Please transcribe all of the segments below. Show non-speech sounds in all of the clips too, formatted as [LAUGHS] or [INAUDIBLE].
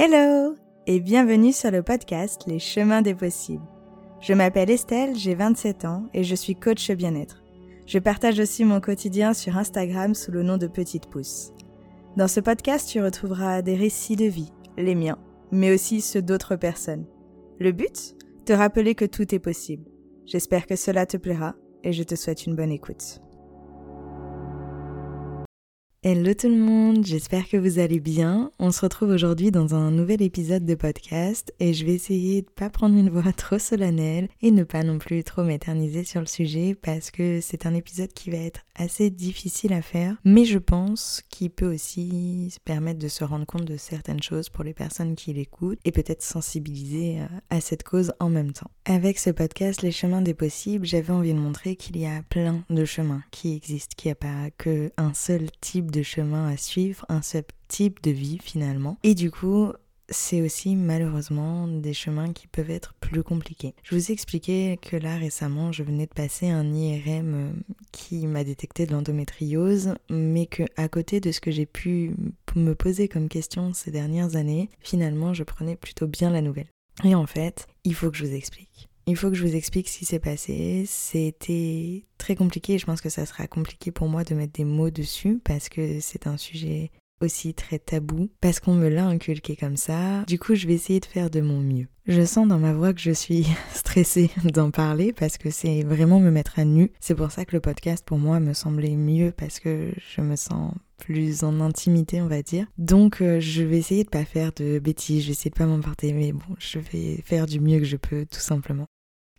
Hello et bienvenue sur le podcast Les chemins des possibles. Je m'appelle Estelle, j'ai 27 ans et je suis coach bien-être. Je partage aussi mon quotidien sur Instagram sous le nom de Petite Pouce. Dans ce podcast, tu retrouveras des récits de vie, les miens, mais aussi ceux d'autres personnes. Le but? Te rappeler que tout est possible. J'espère que cela te plaira et je te souhaite une bonne écoute. Hello tout le monde, j'espère que vous allez bien. On se retrouve aujourd'hui dans un nouvel épisode de podcast et je vais essayer de pas prendre une voix [LAUGHS] trop solennelle et ne pas non plus trop m'éterniser sur le sujet parce que c'est un épisode qui va être assez difficile à faire, mais je pense qu'il peut aussi permettre de se rendre compte de certaines choses pour les personnes qui l'écoutent et peut-être sensibiliser euh, à cette cause en même temps. Avec ce podcast Les chemins des possibles, j'avais envie de montrer qu'il y a plein de chemins qui existent, qu'il n'y a pas qu'un seul type de chemin à suivre, un seul type de vie finalement. Et du coup, c'est aussi malheureusement des chemins qui peuvent être plus compliqués. Je vous ai expliqué que là récemment je venais de passer un IRM euh, qui m'a détecté de l'endométriose, mais que à côté de ce que j'ai pu me poser comme question ces dernières années, finalement je prenais plutôt bien la nouvelle. Et en fait, il faut que je vous explique. Il faut que je vous explique ce qui s'est passé. C'était très compliqué et je pense que ça sera compliqué pour moi de mettre des mots dessus parce que c'est un sujet aussi très tabou parce qu'on me l'a inculqué comme ça. Du coup, je vais essayer de faire de mon mieux. Je sens dans ma voix que je suis [LAUGHS] stressée d'en parler parce que c'est vraiment me mettre à nu. C'est pour ça que le podcast pour moi me semblait mieux parce que je me sens plus en intimité, on va dire. Donc euh, je vais essayer de pas faire de bêtises, je vais essayer de pas m'emporter mais bon, je vais faire du mieux que je peux tout simplement.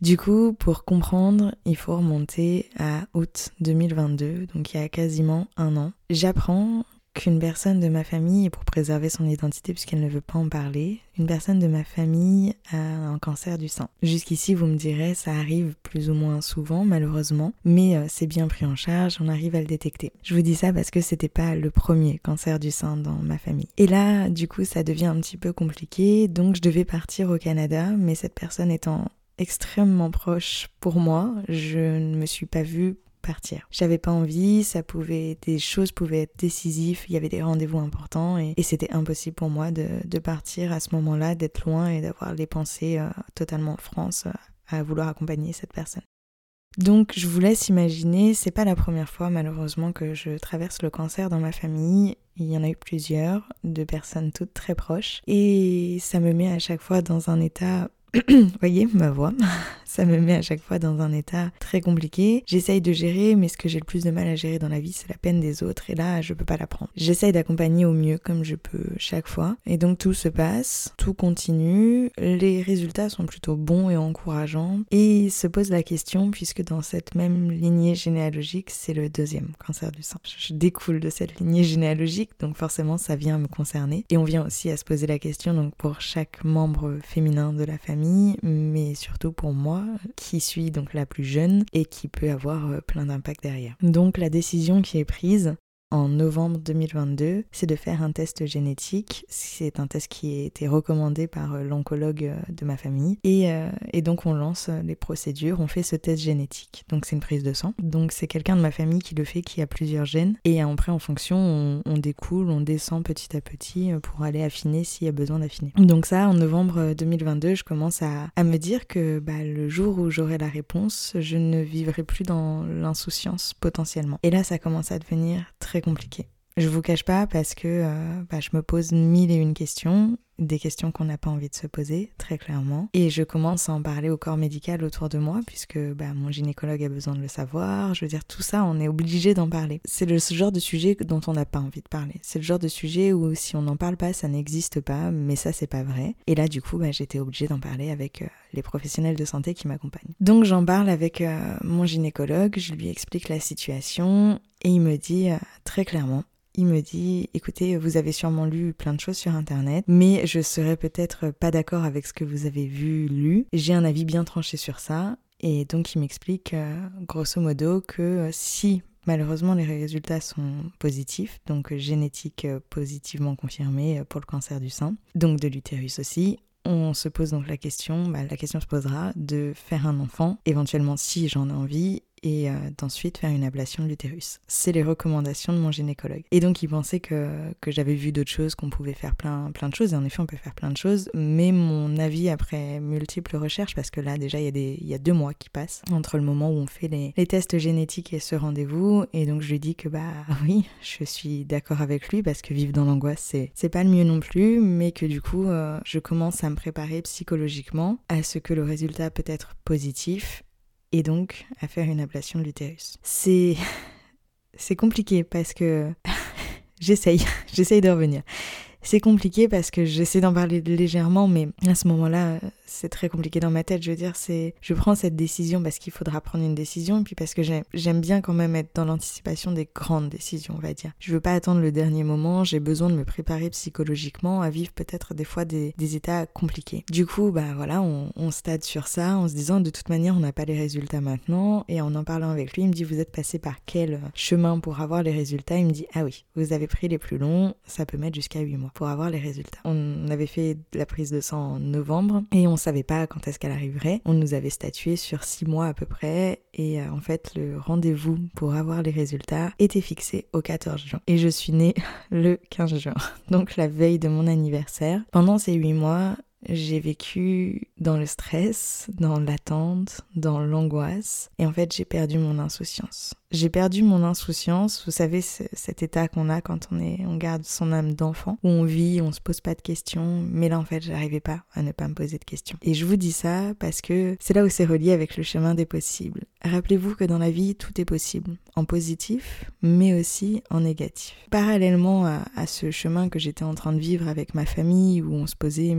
Du coup, pour comprendre, il faut remonter à août 2022, donc il y a quasiment un an. J'apprends qu'une personne de ma famille, et pour préserver son identité puisqu'elle ne veut pas en parler, une personne de ma famille a un cancer du sein. Jusqu'ici, vous me direz, ça arrive plus ou moins souvent, malheureusement, mais euh, c'est bien pris en charge, on arrive à le détecter. Je vous dis ça parce que c'était pas le premier cancer du sein dans ma famille. Et là, du coup, ça devient un petit peu compliqué, donc je devais partir au Canada, mais cette personne étant extrêmement proche pour moi. Je ne me suis pas vue partir. J'avais pas envie, ça pouvait, des choses pouvaient être décisives, il y avait des rendez-vous importants et, c'était impossible pour moi de, partir à ce moment-là, d'être loin et d'avoir les pensées euh, totalement en France euh, à vouloir accompagner cette personne. Donc je vous laisse imaginer, c'est pas la première fois malheureusement que je traverse le cancer dans ma famille. Il y en a eu plusieurs, de personnes toutes très proches. Et ça me met à chaque fois dans un état voyez ma voix, [LAUGHS] ça me met à chaque fois dans un état très compliqué. J'essaye de gérer, mais ce que j'ai le plus de mal à gérer dans la vie, c'est la peine des autres, et là, je peux pas la prendre. J'essaye d'accompagner au mieux comme je peux chaque fois, et donc tout se passe, tout continue, les résultats sont plutôt bons et encourageants, et se pose la question, puisque dans cette même lignée généalogique, c'est le deuxième cancer du sein. Je découle de cette lignée généalogique, donc forcément, ça vient me concerner, et on vient aussi à se poser la question, donc pour chaque membre féminin de la famille, mais surtout pour moi, qui suis donc la plus jeune et qui peut avoir euh, plein d'impact derrière. Donc la décision qui est prise, en novembre 2022, c'est de faire un test génétique. C'est un test qui a été recommandé par euh, l'oncologue euh, de ma famille. Et, euh, donc on lance les procédures, on fait ce test génétique. Donc c'est une prise de sang. Donc c'est quelqu'un de ma famille qui le fait, qui a plusieurs gènes. Et après en fonction, on, découle, on descend petit à petit pour aller affiner s'il y a besoin d'affiner. Donc ça, en novembre 2022, je commence à, à me dire que bah, le jour où j'aurai la réponse, je ne vivrai plus dans l'insouciance potentiellement. Et là, ça commence à devenir très compliqué. Je vous cache pas parce que euh, bah, je me pose mille et une questions des questions qu'on n'a pas envie de se poser, très clairement. Et je commence à en parler au corps médical autour de moi, puisque bah, mon gynécologue a besoin de le savoir. Je veux dire, tout ça, on est obligé d'en parler. C'est le genre de sujet dont on n'a pas envie de parler. C'est le genre de sujet où si on n'en parle pas, ça n'existe pas, mais ça, c'est pas vrai. Et là, du coup, bah, j'étais obligée d'en parler avec euh, les professionnels de santé qui m'accompagnent. Donc, j'en parle avec euh, mon gynécologue, je lui explique la situation, et il me dit euh, très clairement, il me dit écoutez, vous avez sûrement lu plein de choses sur internet, mais je serais peut-être pas d'accord avec ce que vous avez vu, lu. J'ai un avis bien tranché sur ça. Et donc il m'explique euh, grosso modo que euh, si malheureusement les résultats sont positifs, donc génétique euh, positivement confirmée pour le cancer du sein, donc de l'utérus aussi, on se pose donc la question, bah, la question se posera de faire un enfant, éventuellement si j'en ai envie, et euh, d'ensuite faire une ablation de l'utérus. C'est les recommandations de mon gynécologue. Et donc il pensait que, que j'avais vu d'autres choses, qu'on pouvait faire plein, plein de choses, et en effet on peut faire plein de choses, mais mon avis après multiples recherches, parce que là déjà il y, a y a deux mois qui passent entre le moment où on fait les, les tests génétiques et ce rendez-vous, et donc je lui dis que bah [LAUGHS] oui, je suis d'accord avec lui, parce que vivre dans l'angoisse c'est, c'est pas le mieux non plus, mais que du coup euh, je commence à me préparer psychologiquement à ce que le résultat peut être positif et donc à faire une ablation de l'utérus. C'est [LAUGHS] c'est compliqué parce que [LAUGHS] j'essaye, [LAUGHS] j'essaye de revenir. C'est compliqué parce que j'essaie d'en parler légèrement, mais à ce moment-là, c'est très compliqué dans ma tête. Je veux dire, c'est, je prends cette décision parce qu'il faudra prendre une décision, et puis parce que j'aime bien quand même être dans l'anticipation des grandes décisions, on va dire. Je veux pas attendre le dernier moment. J'ai besoin de me préparer psychologiquement à vivre peut-être des fois des, états compliqués. Du coup, bah voilà, on, on stade sur ça en se disant de toute manière, on n'a pas les résultats maintenant. Et en en parlant avec lui, il me dit vous êtes passé par quel chemin pour avoir les résultats? Il me dit ah oui, vous avez pris les plus longs, ça peut mettre jusqu'à 8 mois pour avoir les résultats. On avait fait la prise de sang en novembre et on savait pas quand est-ce qu'elle arriverait. On nous avait statué sur six mois à peu près et euh, en fait le rendez-vous pour avoir les résultats était fixé au 14 juin. Et je suis née [LAUGHS] le 15 juin, donc la veille de mon anniversaire. Pendant ces huit mois, j'ai vécu dans le stress, dans l'attente, dans l'angoisse, et en fait j'ai perdu mon insouciance. J'ai perdu mon insouciance, vous savez cet état qu'on a quand on est, on garde son âme d'enfant, où on vit, on se pose pas de questions, mais là en fait j'arrivais pas à ne pas me poser de questions. Et je vous dis ça parce que c'est là où c'est relié avec le chemin des possibles. Rappelez-vous que dans la vie tout est possible, en positif, mais aussi en négatif. Parallèlement à, à ce chemin que j'étais en train de vivre avec ma famille, où on se posait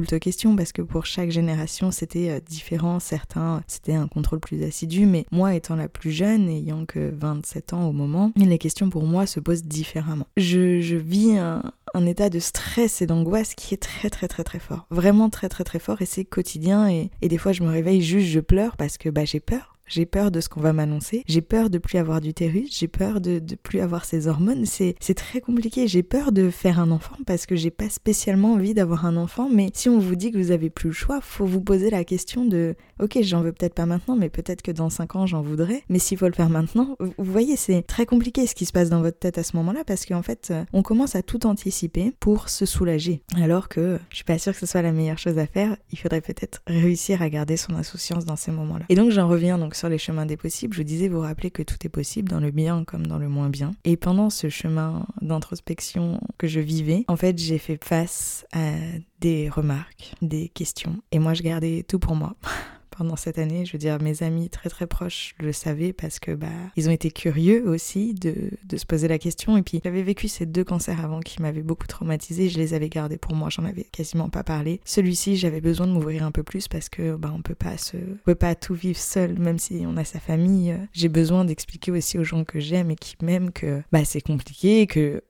moult questions, parce que pour chaque génération c'était euh, différent, certains c'était un contrôle plus assidu, mais moi étant la plus jeune, ayant 27 ans au moment, les questions pour moi se posent différemment. Je, je vis un, un état de stress et d'angoisse qui est très très très très fort. Vraiment très très très fort et c'est quotidien et, et, des fois je me réveille juste je pleure parce que bah j'ai peur j'ai peur de ce qu'on va m'annoncer, j'ai peur de plus avoir d'utérus, j'ai peur de, de plus avoir ces hormones, c'est, très compliqué, j'ai peur de faire un enfant parce que j'ai pas spécialement envie d'avoir un enfant, mais si on vous dit que vous avez plus le choix, faut vous poser la question de ok j'en veux peut-être pas maintenant, mais peut-être que dans 5 ans j'en voudrais, mais s'il faut le faire maintenant, vous voyez c'est très compliqué ce qui se passe dans votre tête à ce moment-là parce qu'en fait euh, on commence à tout anticiper pour se soulager, alors que je suis pas sûre que ce soit la meilleure chose à faire, il faudrait peut-être réussir à garder son insouciance dans ces moments-là. Et donc j'en reviens donc sur les chemins des possibles, je disais, vous rappelez que tout est possible dans le bien comme dans le moins bien. Et pendant ce chemin d'introspection que je vivais, en fait, j'ai fait face à des remarques, des questions. Et moi, je gardais tout pour moi. [LAUGHS] pendant cette année. Je veux dire, mes amis très très proches le savaient parce que bah ils ont été curieux aussi de, de se poser la question. Et puis j'avais vécu ces deux cancers avant qui m'avaient beaucoup traumatisé. Je les avais gardés pour moi. J'en avais quasiment pas parlé. Celui-ci, j'avais besoin de m'ouvrir un peu plus parce que bah on peut pas se, on peut pas tout vivre seul, même si on a sa famille. J'ai besoin d'expliquer aussi aux gens que j'aime et qui m'aiment que bah c'est compliqué, que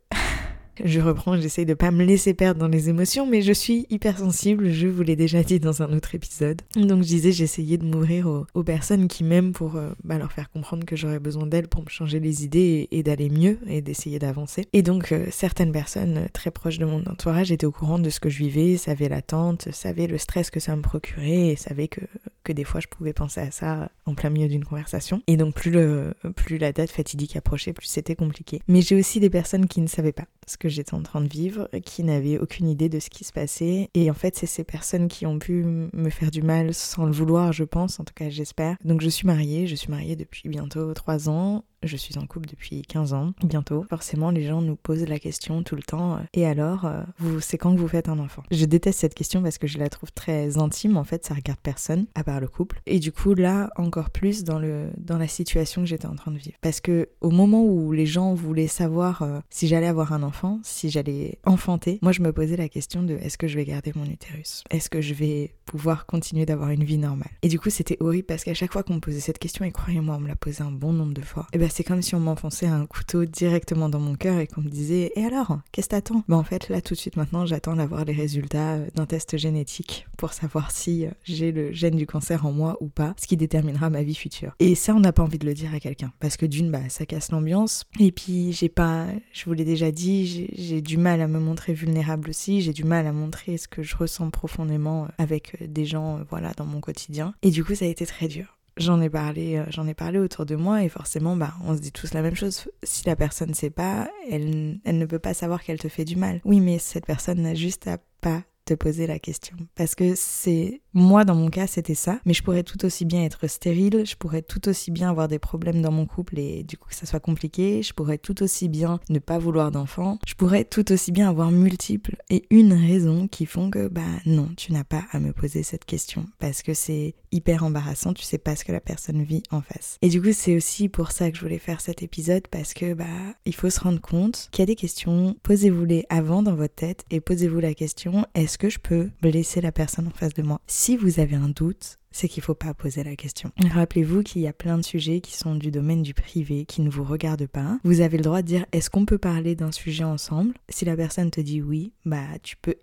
je reprends, j'essaye de pas me laisser perdre dans les émotions, mais je suis hypersensible, je vous l'ai déjà dit dans un autre épisode. Donc je disais, j'essayais de m'ouvrir aux, personnes qui m'aiment pour euh, bah, leur faire comprendre que j'aurais besoin d'elles pour me changer les idées et, d'aller mieux et d'essayer d'avancer. Et donc euh, certaines personnes euh, très proches de mon entourage étaient au courant de ce que je vivais, savaient l'attente, savaient le stress que ça me procurait et savaient que, que des fois je pouvais penser à ça en plein milieu d'une conversation. Et donc plus, le, plus la date fatidique approchait, plus c'était compliqué. Mais j'ai aussi des personnes qui ne savaient pas ce que j'étais en train de vivre, qui n'avaient aucune idée de ce qui se passait. Et en fait, c'est ces personnes qui ont pu me faire du mal sans le vouloir, je pense, en tout cas j'espère. Donc je suis mariée, je suis mariée depuis bientôt trois ans je suis en couple depuis 15 ans, bientôt. Forcément, les gens nous posent la question tout le temps. Euh, et alors, euh, vous, c'est quand que vous faites un enfant? Je déteste cette question parce que je la trouve très intime. En fait, ça regarde personne à part le couple. Et du coup, là, encore plus dans le dans la situation que j'étais en train de vivre. Parce que au moment où les gens voulaient savoir euh, si j'allais avoir un enfant, si j'allais enfanter, moi, je me posais la question de est-ce que je vais garder mon utérus? Est-ce que je vais pouvoir continuer d'avoir une vie normale? Et du coup, c'était horrible parce qu'à chaque fois qu'on me posait cette question, et croyez-moi, on me l'a posé un bon nombre de fois. Et ben c'est comme si on m'enfonçait un couteau directement dans mon cœur et qu'on me disait Et alors, qu'est-ce que t'attends? Bah en fait, là tout de suite maintenant, j'attends d'avoir les résultats d'un test génétique pour savoir si j'ai le gène du cancer en moi ou pas, ce qui déterminera ma vie future. Et ça, on n'a pas envie de le dire à quelqu'un parce que d'une, bah ça casse l'ambiance. Et puis, j'ai pas, je vous l'ai déjà dit, j'ai du mal à me montrer vulnérable aussi, j'ai du mal à montrer ce que je ressens profondément euh, avec des gens, voilà, dans mon quotidien. Et du coup, ça a été très dur j'en ai parlé, euh, j'en ai parlé autour de moi et forcément, bah, on se dit tous la même chose. Si la personne sait pas, elle, elle ne peut pas savoir qu'elle te fait du mal. Oui, mais cette personne n'a juste à pas te poser la question. Parce que c'est, moi dans mon cas, c'était ça, mais je pourrais tout aussi bien être stérile, je pourrais tout aussi bien avoir des problèmes dans mon couple et du coup que ça soit compliqué, je pourrais tout aussi bien ne pas vouloir d'enfant, je pourrais tout aussi bien avoir multiples et une raison qui font que, bah non, tu n'as pas à me poser cette question. Parce que c'est hyper embarrassant, tu sais pas ce que la personne vit en face. Et du coup, c'est aussi pour ça que je voulais faire cet épisode parce que, bah, il faut se rendre compte qu'il y a des questions, posez-vous-les avant dans votre tête et posez-vous la question, est-ce que je peux blesser la personne en face de moi? Si vous avez un doute, c'est qu'il faut pas poser la question. Rappelez-vous qu'il y a plein de sujets qui sont du domaine du privé, qui ne vous regardent pas. Vous avez le droit de dire est-ce qu'on peut parler d'un sujet ensemble? Si la personne te dit oui, bah tu peux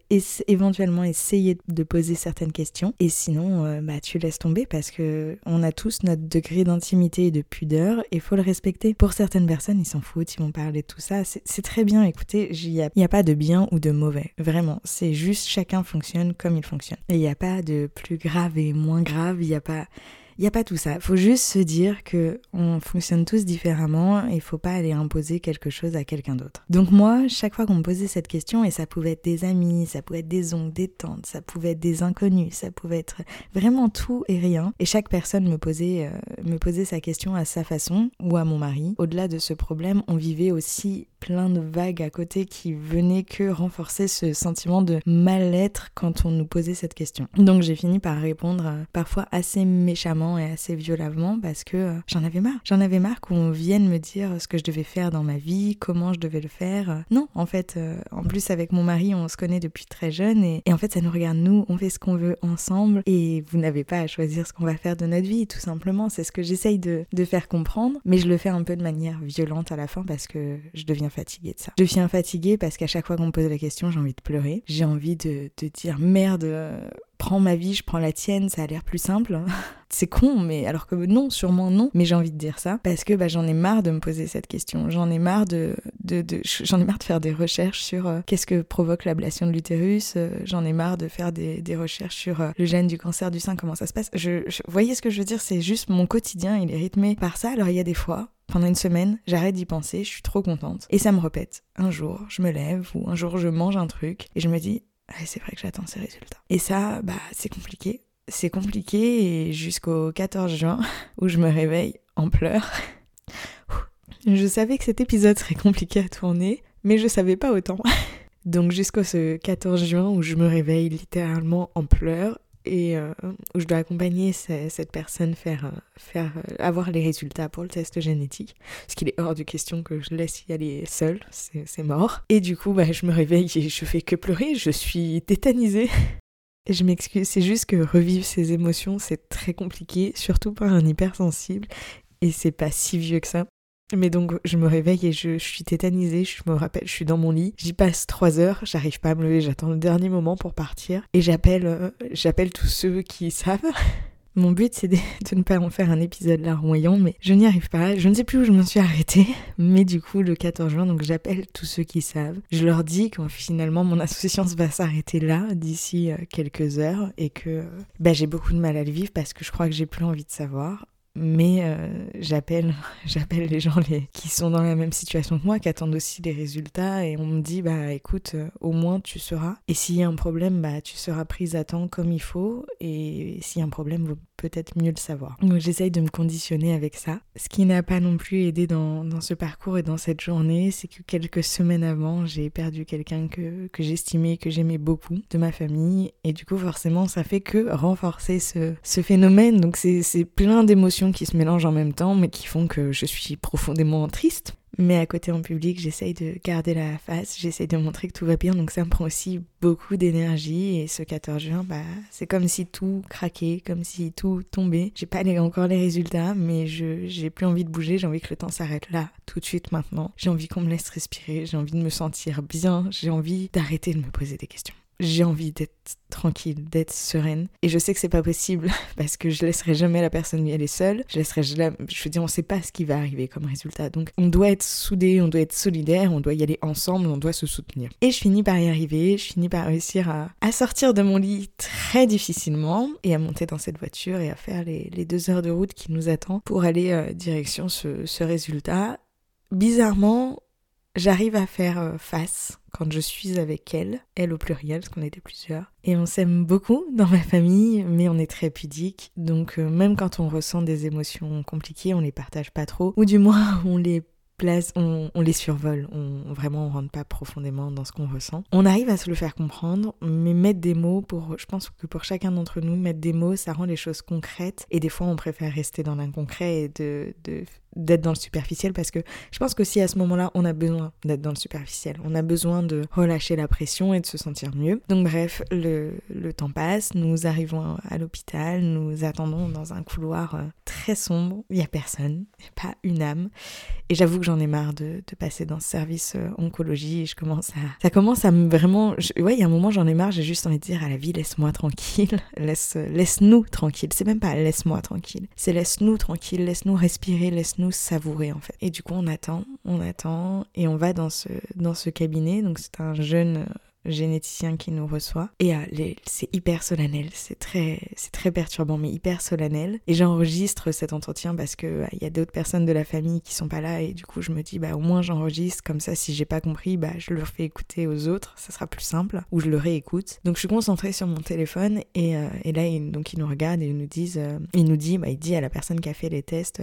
éventuellement essayer de poser certaines questions et sinon euh, bah tu laisses tomber parce que on a tous notre degré d'intimité et de pudeur et faut le respecter. Pour certaines personnes, ils s'en foutent, ils vont parler de tout ça, c'est très bien. Écoutez, il n'y a, a pas de bien ou de mauvais, vraiment. C'est juste chacun fonctionne comme il fonctionne. Et il n'y a pas de plus grave et moins grave il n'y a pas il a pas tout ça. Faut juste se dire que on fonctionne tous différemment et faut pas aller imposer quelque chose à quelqu'un d'autre. Donc moi, chaque fois qu'on me posait cette question, et ça pouvait être des amis, ça pouvait être des oncles, des tantes, ça pouvait être des inconnus, ça pouvait être vraiment tout et rien. Et chaque personne me posait, euh, me posait sa question à sa façon ou à mon mari. Au-delà de ce problème, on vivait aussi plein de vagues à côté qui venaient que renforcer ce sentiment de mal-être quand on nous posait cette question. Donc j'ai fini par répondre euh, parfois assez méchamment et assez violemment parce que euh, j'en avais marre. J'en avais marre qu'on vienne me dire ce que je devais faire dans ma vie, comment je devais le faire. Non, en fait, euh, en plus avec mon mari, on se connaît depuis très jeune et, en fait ça nous regarde nous, on fait ce qu'on veut ensemble et vous n'avez pas à choisir ce qu'on va faire de notre vie, tout simplement. C'est ce que j'essaye de faire comprendre, mais je le fais un peu de manière violente à la fin parce que je deviens fatiguée de ça. Je viens fatiguée parce qu'à chaque fois qu'on me pose la question, j'ai envie de pleurer. J'ai envie de, dire merde, euh, prends ma vie, je prends la tienne, ça a l'air plus simple. [LAUGHS] c'est con, mais alors que non, sûrement non. Mais j'ai envie de dire ça parce que bah, j'en ai marre de me poser cette question. J'en ai marre de, j'en ai marre de faire des recherches sur euh, qu'est-ce que provoque l'ablation de l'utérus. Euh, j'en ai marre de faire des, recherches sur le gène du cancer du sein, comment ça se passe. Je, voyez ce que je veux dire? C'est juste mon quotidien, il est rythmé par ça. Alors il y a des fois pendant une semaine, j'arrête d'y penser, je suis trop contente. Et ça me répète. Un jour, je me lève ou un jour, je mange un truc et je me dis, c'est vrai que j'attends ces résultats. Et ça, bah, c'est compliqué. C'est compliqué jusqu'au 14 juin [LAUGHS] où je me réveille en pleurs. Je savais que cet épisode serait compliqué à tourner, mais je savais pas autant. [LAUGHS] Donc jusqu'au 14 juin où je me réveille littéralement en pleurs et euh, où je dois accompagner cette personne faire, euh, faire euh, avoir les résultats pour le test génétique. Parce qu'il est hors de question que je laisse y aller seule, c'est mort. Et du coup, bah, je me réveille et je fais que pleurer, je suis tétanisée. [LAUGHS] Je m'excuse, c'est juste que revivre ces émotions, c'est très compliqué, surtout pour un hypersensible. Et c'est pas si vieux que ça. Mais donc je me réveille et je, suis tétanisée, je me rappelle, je suis dans mon lit, j'y passe trois heures, j'arrive pas à me lever, j'attends le dernier moment pour partir et j'appelle euh, j'appelle tous ceux qui [LAUGHS] savent. Mon but c'est de, ne pas en faire un épisode larmoyant, mais je n'y arrive pas. Je ne sais plus où je me suis arrêtée, mais du coup le 14 juin, donc j'appelle tous ceux qui savent. Je leur dis que finalement mon association va s'arrêter là d'ici euh, quelques heures et que bah, j'ai beaucoup de mal à le vivre parce que je crois que j'ai plus envie de savoir mais euh, j'appelle [LAUGHS] j'appelle les gens qui sont dans la même situation que moi qui attendent aussi les résultats et on me dit bah écoute euh, au moins tu seras. Et s'il y a un problème bah tu seras prise à temps comme il faut. Et s'il y a un problème peut-être mieux le savoir. Donc j'essaye de me conditionner avec ça. Ce qui n'a pas non plus aidé dans, ce parcours et dans cette journée c'est que quelques semaines avant j'ai perdu quelqu'un que, que j'estimais que j'aimais beaucoup de ma famille. Et du coup forcément ça fait que renforcer ce, ce phénomène. Donc c'est plein d'émotions qui se mélangent en même temps, mais qui font que je suis profondément triste. Mais à côté en public, j'essaye de garder la face, j'essaye de montrer que tout va bien, donc ça me prend aussi beaucoup d'énergie. Et ce 14 juin, bah, c'est comme si tout craquait, comme si tout tombait. J'ai pas encore les résultats, mais j'ai plus envie de bouger, j'ai envie que le temps s'arrête là, tout de suite maintenant. J'ai envie qu'on me laisse respirer, j'ai envie de me sentir bien, j'ai envie d'arrêter de me poser des questions. J'ai envie d'être tranquille, d'être sereine. Et je sais que c'est pas possible [LAUGHS] parce que je laisserai jamais la personne y aller seule. Je laisserai, je, je veux dire, on sait pas ce qui va arriver comme résultat. Donc, on doit être soudés, on doit être solidaire, on doit y aller ensemble, on doit se soutenir. Et je finis par y arriver, je finis par réussir à, sortir de mon lit très difficilement et à monter dans cette voiture et à faire les, deux heures de route qui nous attend pour aller euh, direction ce, ce résultat. Bizarrement, j'arrive à faire euh, face quand je suis avec elle, elle au pluriel, parce qu'on était plusieurs. Et on s'aime beaucoup dans ma famille, mais on est très pudique. Donc euh, même quand on ressent des émotions compliquées, on les partage pas trop, ou du moins [LAUGHS] on les place, on, les survole, on, vraiment on rentre pas profondément dans ce qu'on ressent. On arrive à se le faire comprendre, mais mettre des mots pour, je pense que pour chacun d'entre nous, mettre des mots, ça rend les choses concrètes. Et des fois, on préfère rester dans l'inconcret et de, d'être dans le superficiel parce que je pense que si à ce moment-là, on a besoin d'être dans le superficiel, on a besoin de relâcher la pression et de se sentir mieux. Donc bref, le, le temps passe, nous arrivons à l'hôpital, nous attendons dans un couloir euh, très sombre, il y a personne, pas une âme. Et j'avoue que j'en ai marre de, de, passer dans ce service euh, oncologie et je commence à... Ça commence à me vraiment... Ouais, il y a un moment j'en ai marre, j'ai juste envie de dire à la vie, laisse-moi tranquille, [LAUGHS] laisse, laisse-nous tranquille. C'est même pas laisse-moi tranquille, c'est laisse-nous tranquille, laisse-nous respirer, laisse-nous savourer en fait. Et du coup on attend, on attend et on va dans ce, dans ce cabinet. Donc c'est un jeune généticien qui nous reçoit. Et euh, c'est hyper solennel, c'est très, très perturbant, mais hyper solennel. Et j'enregistre cet entretien parce que euh, il y a d'autres personnes de la famille qui sont pas là et du coup je me dis bah au moins j'enregistre comme ça si j'ai pas compris bah je le fais écouter aux autres, ça sera plus simple ou je le réécoute. Donc je suis concentrée sur mon téléphone et, euh, et là il, donc ils nous regardent et ils nous disent, il nous dit bah il dit à la personne qui a fait les tests,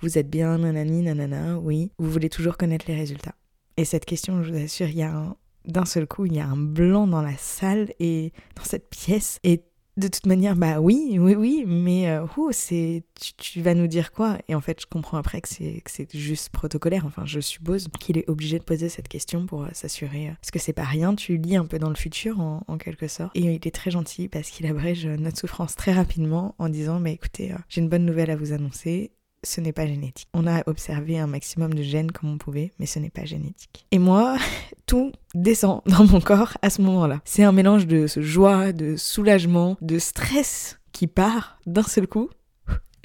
vous êtes bien nanani nanana, oui, vous voulez toujours connaître les résultats. Et cette question, je vous assure, il y a un, d'un seul coup, il y a un blanc dans la salle et dans cette pièce. Et de toute manière, bah oui, oui, oui, mais euh, c'est, tu, vas nous dire quoi? Et en fait, je comprends après que c'est, juste protocolaire. Enfin, je suppose qu'il est obligé de poser cette question pour euh, s'assurer. Euh, parce que c'est pas rien, tu lis un peu dans le futur en, en, quelque sorte. Et il est très gentil parce qu'il abrège notre souffrance très rapidement en disant, mais écoutez, j'ai une bonne nouvelle à vous annoncer ce n'est pas génétique. On a observé un maximum de gènes comme on pouvait, mais ce n'est pas génétique. Et moi, [LAUGHS] tout descend dans mon corps à ce moment-là. C'est un mélange de joie, de soulagement, de stress qui part d'un seul coup.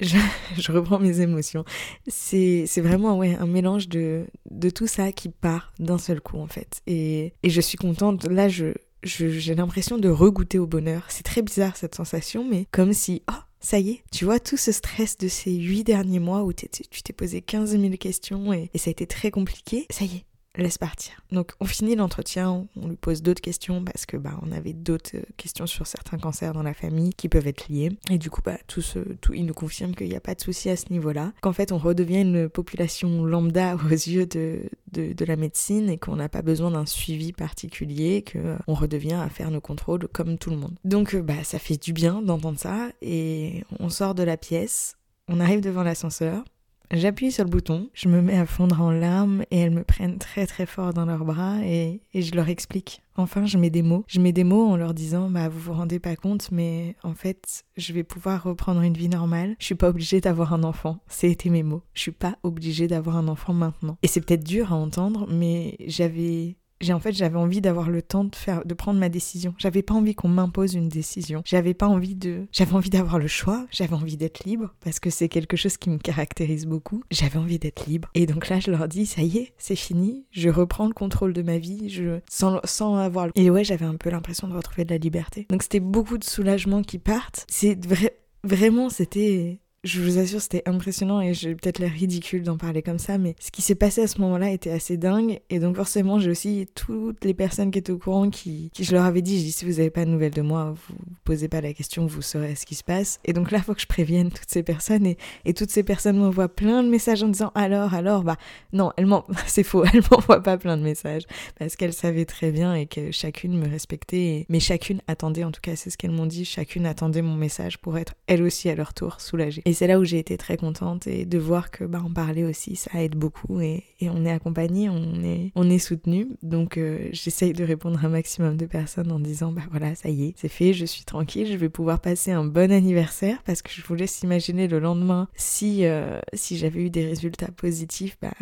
[LAUGHS] Je, reprends mes émotions. C'est vraiment un mélange de, tout ça qui part d'un seul coup en fait. Et, et je suis contente. Là, je, j'ai l'impression de regoûter au bonheur. C'est très bizarre cette sensation, mais comme si, oh, ça y est, tu vois, tout ce stress de ces huit derniers mois où tu t'es posé 15 000 questions et, ça a été très compliqué, ça y est, laisse partir. Donc on finit l'entretien, on lui pose d'autres questions parce que bah on avait d'autres euh, questions sur certains cancers dans la famille qui peuvent être liés et du coup bah tout ce tout il nous confirme qu'il n'y a pas de souci à ce niveau-là, qu'en fait on redevient une population lambda [LAUGHS] aux yeux de de, la médecine et qu'on n'a pas besoin d'un suivi particulier, que euh, on redevient à faire nos contrôles comme tout le monde. Donc euh, bah ça fait du bien d'entendre ça et on sort de la pièce, on arrive devant l'ascenseur J'appuie sur le bouton, je me mets à fondre en larmes et elles me prennent très très fort dans leurs bras et, et, je leur explique. Enfin, je mets des mots. Je mets des mots en leur disant bah vous vous rendez pas compte mais en fait, je vais pouvoir reprendre une vie normale. Je suis pas obligée d'avoir un enfant. C'était mes mots. Je suis pas obligée d'avoir un enfant maintenant. Et c'est peut-être dur à entendre mais j'avais j'ai en fait j'avais envie d'avoir le temps de faire de prendre ma décision. J'avais pas envie qu'on m'impose une décision. J'avais pas envie de j'avais envie d'avoir le choix, j'avais envie d'être libre parce que c'est quelque chose qui me caractérise beaucoup. J'avais envie d'être libre. Et donc là je leur dis ça y est, c'est fini, je reprends le contrôle de ma vie, je sans sans avoir Et ouais, j'avais un peu l'impression de retrouver de la liberté. Donc c'était beaucoup de soulagement qui partent. C'est vrai vraiment c'était je vous assure, c'était impressionnant et j'ai peut-être l'air ridicule d'en parler comme ça, mais ce qui s'est passé à ce moment-là était assez dingue. Et donc forcément, j'ai aussi toutes les personnes qui étaient au courant qui, qui je leur avais dit, je dis si vous n'avez pas de nouvelles de moi, vous posez pas la question, vous saurez ce qui se passe. Et donc là, faut que je prévienne toutes ces personnes et, toutes ces personnes m'envoient plein de messages en disant alors, alors, bah non, elles [LAUGHS] c'est faux, elles m'envoient pas plein de messages parce qu'elles savaient très bien et que chacune me respectait, mais chacune attendait, en tout cas c'est ce qu'elles m'ont dit, chacune attendait mon message pour être elle aussi à leur tour soulagée c'est là où j'ai été très contente et de voir que bah, en parler aussi, ça aide beaucoup et, et on est accompagné, on est, on est soutenu. Donc euh, j'essaye de répondre à un maximum de personnes en disant bah voilà, ça y est, c'est fait, je suis tranquille, je vais pouvoir passer un bon anniversaire parce que je vous laisse imaginer le lendemain si, euh, si j'avais eu des résultats positifs, bah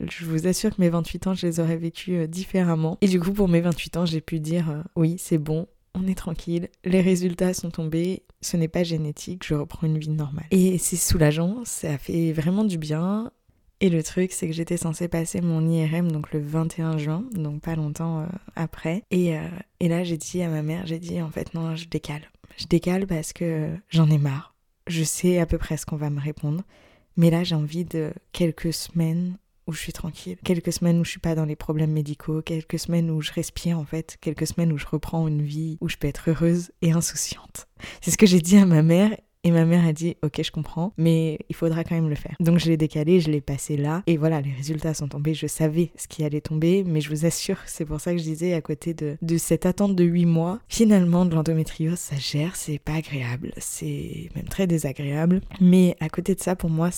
je vous assure que mes 28 ans, je les aurais vécus euh, différemment. Et du coup, pour mes 28 ans, j'ai pu dire oui, c'est bon, on est tranquille, les résultats sont tombés, ce n'est pas génétique, je reprends une vie normale. Et c'est soulageant, ça fait vraiment du bien. Et le truc, c'est que j'étais censée passer mon IRM donc le 21 juin, donc pas longtemps euh, après. Et, euh, et là, j'ai dit à ma mère, j'ai dit en fait non, je décale. Je décale parce que j'en ai marre. Je sais à peu près ce qu'on va me répondre. Mais là, j'ai envie de quelques semaines où je suis tranquille, quelques semaines où je suis pas dans les problèmes médicaux, quelques semaines où je respire en fait, quelques semaines où je reprends une vie où je peux être heureuse et insouciante. C'est ce que j'ai dit à ma mère et ma mère a dit ok je comprends mais il faudra quand même le faire. Donc je l'ai décalé, je l'ai passé là et voilà les résultats sont tombés. Je savais ce qui allait tomber mais je vous assure [LAUGHS] c'est pour ça que je disais à côté de, de cette attente de 8 mois finalement de l'endométriose ça gère c'est pas agréable c'est même très désagréable mais à côté de ça pour moi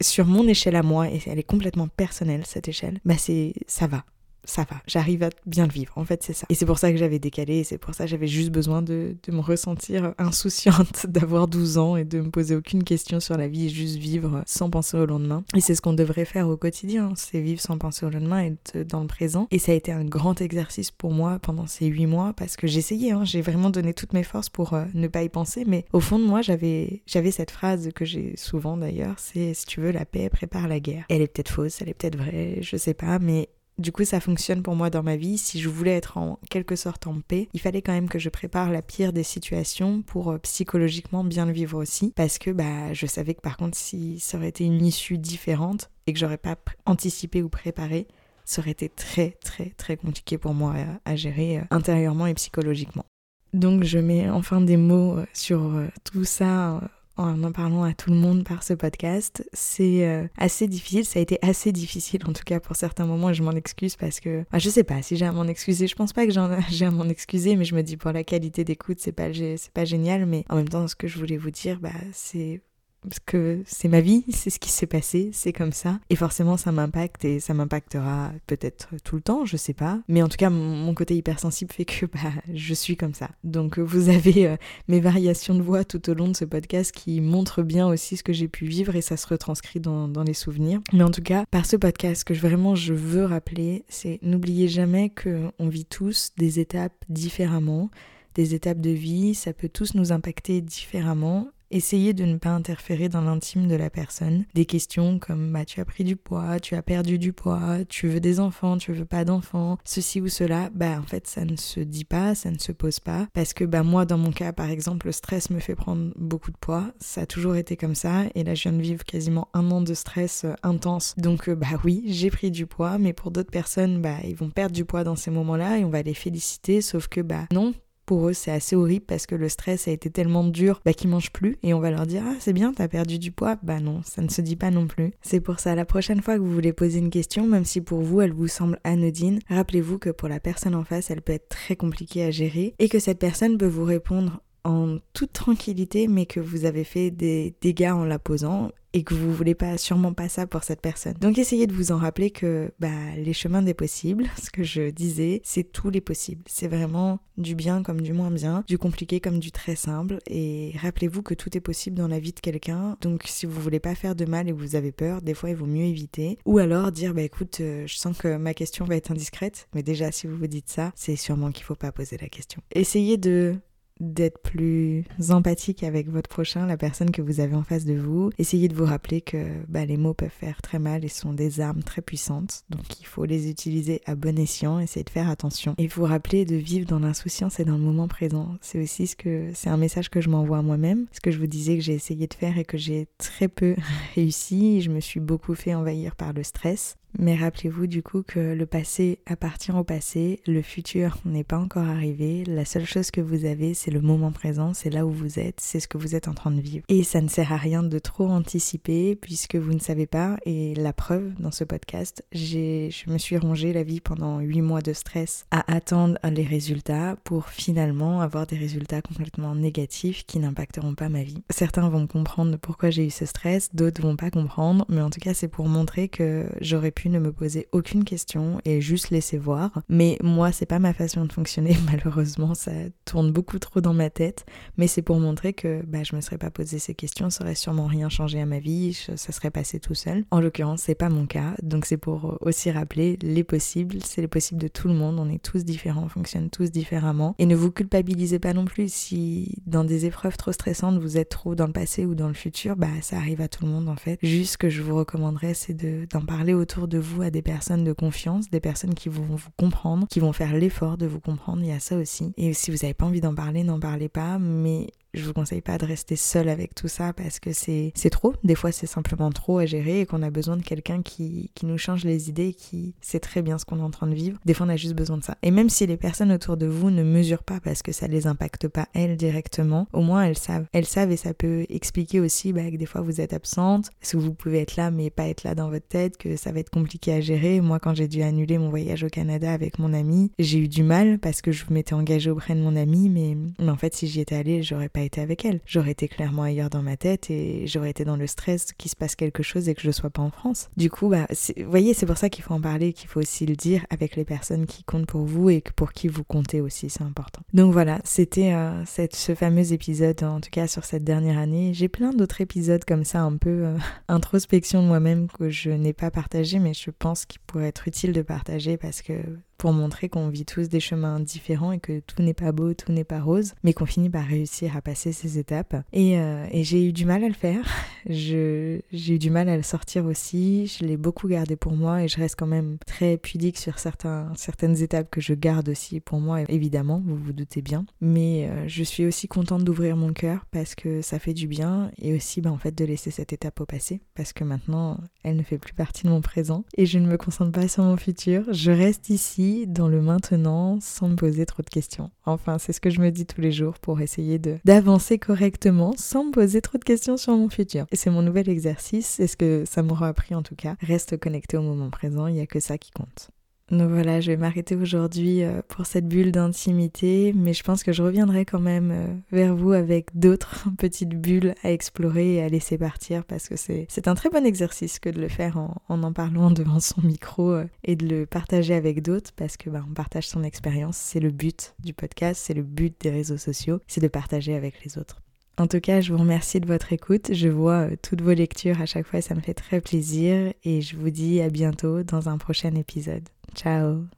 sur mon échelle à moi et elle est complètement personnelle cette échelle bah c'est ça va ça va, j'arrive à bien le vivre. En fait, c'est ça. Et c'est pour ça que j'avais décalé, et c'est pour ça que j'avais juste besoin de, de, me ressentir insouciante [LAUGHS] d'avoir 12 ans et de me poser aucune question sur la vie juste vivre sans penser au lendemain. Et c'est ce qu'on devrait faire au quotidien, c'est vivre sans penser au lendemain être dans le présent. Et ça a été un grand exercice pour moi pendant ces 8 mois parce que j'essayais, hein, j'ai vraiment donné toutes mes forces pour euh, ne pas y penser, mais au fond de moi, j'avais cette phrase que j'ai souvent d'ailleurs, c'est si tu veux la paix, prépare la guerre. Elle est peut-être fausse, elle est peut-être vraie, je sais pas, mais du coup, ça fonctionne pour moi dans ma vie. Si je voulais être en quelque sorte en paix, il fallait quand même que je prépare la pire des situations pour euh, psychologiquement bien le vivre aussi. Parce que bah, je savais que par contre, si ça aurait été une issue différente et que j'aurais pas anticipé ou préparé, ça aurait été très très très compliqué pour moi à, gérer euh, intérieurement et psychologiquement. Donc je mets enfin des mots euh, sur tout ça en en parlant à tout le monde par ce podcast. C'est euh, assez difficile, ça a été assez difficile en tout cas pour certains moments et je m'en excuse parce que bah, je sais pas si j'ai à m'en excuser, je pense pas que [LAUGHS] j'ai à m'en excuser mais je me dis pour la qualité d'écoute c'est pas, c'est pas génial. Mais en même temps ce que je voulais vous dire bah, c'est parce que c'est ma vie, [LAUGHS] c'est ce qui s'est passé, c'est comme ça. Et forcément, ça m'impacte et ça m'impactera peut-être tout le temps, je sais pas. Mais en tout cas, mon côté hypersensible fait que [LAUGHS] bah, je suis comme ça. Donc vous avez euh, mes variations de voix tout au long de ce podcast qui montrent bien aussi ce que j'ai pu vivre et ça se retranscrit dans, dans les souvenirs. Mais en tout cas, par ce podcast, ce que vraiment je veux rappeler, c'est n'oubliez jamais qu'on vit tous des étapes différemment des étapes de vie, ça peut tous nous impacter différemment Essayez de ne pas interférer dans l'intime de la personne. Des questions comme bah, tu as pris du poids, tu as perdu du poids, tu veux des enfants, tu veux pas d'enfants, ceci ou cela, bah en fait ça ne se dit pas, ça ne se pose pas. Parce que bah moi dans mon cas par exemple le stress me fait prendre beaucoup de poids, ça a toujours été comme ça et là je viens de vivre quasiment un an de stress euh, intense. Donc euh, bah oui j'ai pris du poids mais pour d'autres personnes bah ils vont perdre du poids dans ces moments-là et on va les féliciter sauf que bah non pour eux, c'est assez horrible parce que le stress a été tellement dur bah, qu'ils mangent plus et on va leur dire Ah, c'est bien, t'as perdu du poids. Bah non, ça ne se dit pas non plus. C'est pour ça, la prochaine fois que vous voulez poser une question, même si pour vous elle vous semble anodine, rappelez-vous que pour la personne en face, elle peut être très compliquée à gérer et que cette personne peut vous répondre en toute tranquillité, mais que vous avez fait des dégâts en la posant et que vous voulez pas sûrement pas ça pour cette personne. Donc essayez de vous en rappeler que bah, les chemins des possibles, [LAUGHS] ce que je disais, c'est tous les possibles. C'est vraiment du bien comme du moins bien, du compliqué comme du très simple. Et rappelez-vous que tout est possible dans la vie de quelqu'un. Donc si vous voulez pas faire de mal et que vous avez peur, des fois il vaut mieux éviter. Ou alors dire bah écoute, euh, je sens que ma question va être indiscrète. Mais déjà si vous vous dites ça, c'est sûrement qu'il faut pas poser la question. Essayez de d'être plus empathique avec votre prochain, la personne que vous avez en face de vous. Essayez de vous rappeler que bah, les mots peuvent faire très mal et sont des armes très puissantes, donc il faut les utiliser à bon escient, essayez de faire attention. Et vous rappeler de vivre dans l'insouciance et dans le moment présent. C'est aussi ce que c'est un message que je m'envoie à moi-même, ce que je vous disais que j'ai essayé de faire et que j'ai très peu [LAUGHS] réussi. Je me suis beaucoup fait envahir par le stress. Mais rappelez-vous du coup que le passé appartient au passé, le futur n'est pas encore arrivé, la seule chose que vous avez c'est le moment présent, c'est là où vous êtes, c'est ce que vous êtes en train de vivre. Et ça ne sert à rien de trop anticiper puisque vous ne savez pas, et la preuve dans ce podcast, je me suis rongé la vie pendant 8 mois de stress à attendre les résultats pour finalement avoir des résultats complètement négatifs qui n'impacteront pas ma vie. Certains vont comprendre pourquoi j'ai eu ce stress, d'autres vont pas comprendre, mais en tout cas c'est pour montrer que j'aurais pu ne me poser aucune question et juste laisser voir. Mais moi, c'est pas ma façon de fonctionner, [LAUGHS] malheureusement, ça tourne beaucoup trop dans ma tête. Mais c'est pour montrer que bah, je me serais pas posé ces questions, ça aurait sûrement rien changé à ma vie, ça serait passé tout seul. En l'occurrence, c'est pas mon cas, donc c'est pour aussi rappeler les possibles, c'est les possibles de tout le monde, on est tous différents, on fonctionne tous différemment. Et ne vous culpabilisez pas non plus si dans des épreuves trop stressantes vous êtes trop dans le passé ou dans le futur, bah ça arrive à tout le monde en fait. Juste ce que je vous recommanderais, c'est d'en parler autour de vous à des personnes de confiance, des personnes qui vont vous comprendre, qui vont faire l'effort de vous comprendre, il y a ça aussi. Et si vous n'avez pas envie d'en parler, n'en parlez pas, mais je vous conseille pas de rester seul avec tout ça parce que c'est trop. Des fois, c'est simplement trop à gérer et qu'on a besoin de quelqu'un qui, qui nous change les idées, qui sait très bien ce qu'on est en train de vivre. Des fois, on a juste besoin de ça. Et même si les personnes autour de vous ne mesurent pas parce que ça les impacte pas elles directement, au moins elles savent. Elles savent et ça peut expliquer aussi bah, que des fois vous êtes absente, parce que vous pouvez être là mais pas être là dans votre tête, que ça va être compliqué à gérer. Moi, quand j'ai dû annuler mon voyage au Canada avec mon ami, j'ai eu du mal parce que je m'étais engagée auprès de mon ami, mais, mais en fait, si j'y étais allée, j'aurais pas été avec elle. J'aurais été clairement ailleurs dans ma tête et j'aurais été dans le stress qu'il se passe quelque chose et que je sois pas en France. Du coup, bah, vous voyez, c'est pour ça qu'il faut en parler, qu'il faut aussi le dire avec les personnes qui comptent pour vous et pour qui vous comptez aussi, c'est important. Donc voilà, c'était euh, ce fameux épisode, en tout cas sur cette dernière année. J'ai plein d'autres épisodes comme ça, un peu euh, [LAUGHS] introspection de moi-même que je n'ai pas partagé, mais je pense qu'il pourrait être utile de partager parce que pour montrer qu'on vit tous des chemins différents et que tout n'est pas beau, tout n'est pas rose, mais qu'on finit par réussir à passer ces étapes. Et, euh, j'ai eu du mal à le faire. [LAUGHS] J'ai eu du mal à le sortir aussi. Je l'ai beaucoup gardé pour moi et je reste quand même très pudique sur certaines étapes que je garde aussi pour moi, évidemment, vous vous doutez bien. Mais euh, je suis aussi contente d'ouvrir mon cœur parce que ça fait du bien et aussi bah, en fait de laisser cette étape au passé parce que maintenant elle ne fait plus partie de mon présent et je ne me concentre pas sur mon futur. Je reste ici dans le maintenant sans me poser trop de questions. Enfin, c'est ce que je me dis tous les jours pour essayer d'avancer correctement sans me poser trop de questions sur mon futur. Et c'est mon nouvel exercice, c'est ce que ça m'aura appris en tout cas. Reste connecté au moment présent, il n'y a que ça qui compte. Donc voilà, je vais m'arrêter aujourd'hui euh, pour cette bulle d'intimité, mais je pense que je reviendrai quand même euh, vers vous avec d'autres [LAUGHS] petites bulles à explorer et à laisser partir parce que c'est un très bon exercice que de le faire en en, parlant [LAUGHS] devant son micro euh, et de le partager avec d'autres parce que bah, on partage son expérience, c'est le but du podcast, c'est le but des réseaux sociaux, c'est de partager avec les autres. En tout cas, je vous remercie de votre écoute. Je vois toutes vos lectures à chaque fois, ça me fait très plaisir et je vous dis à bientôt dans un prochain épisode. Ciao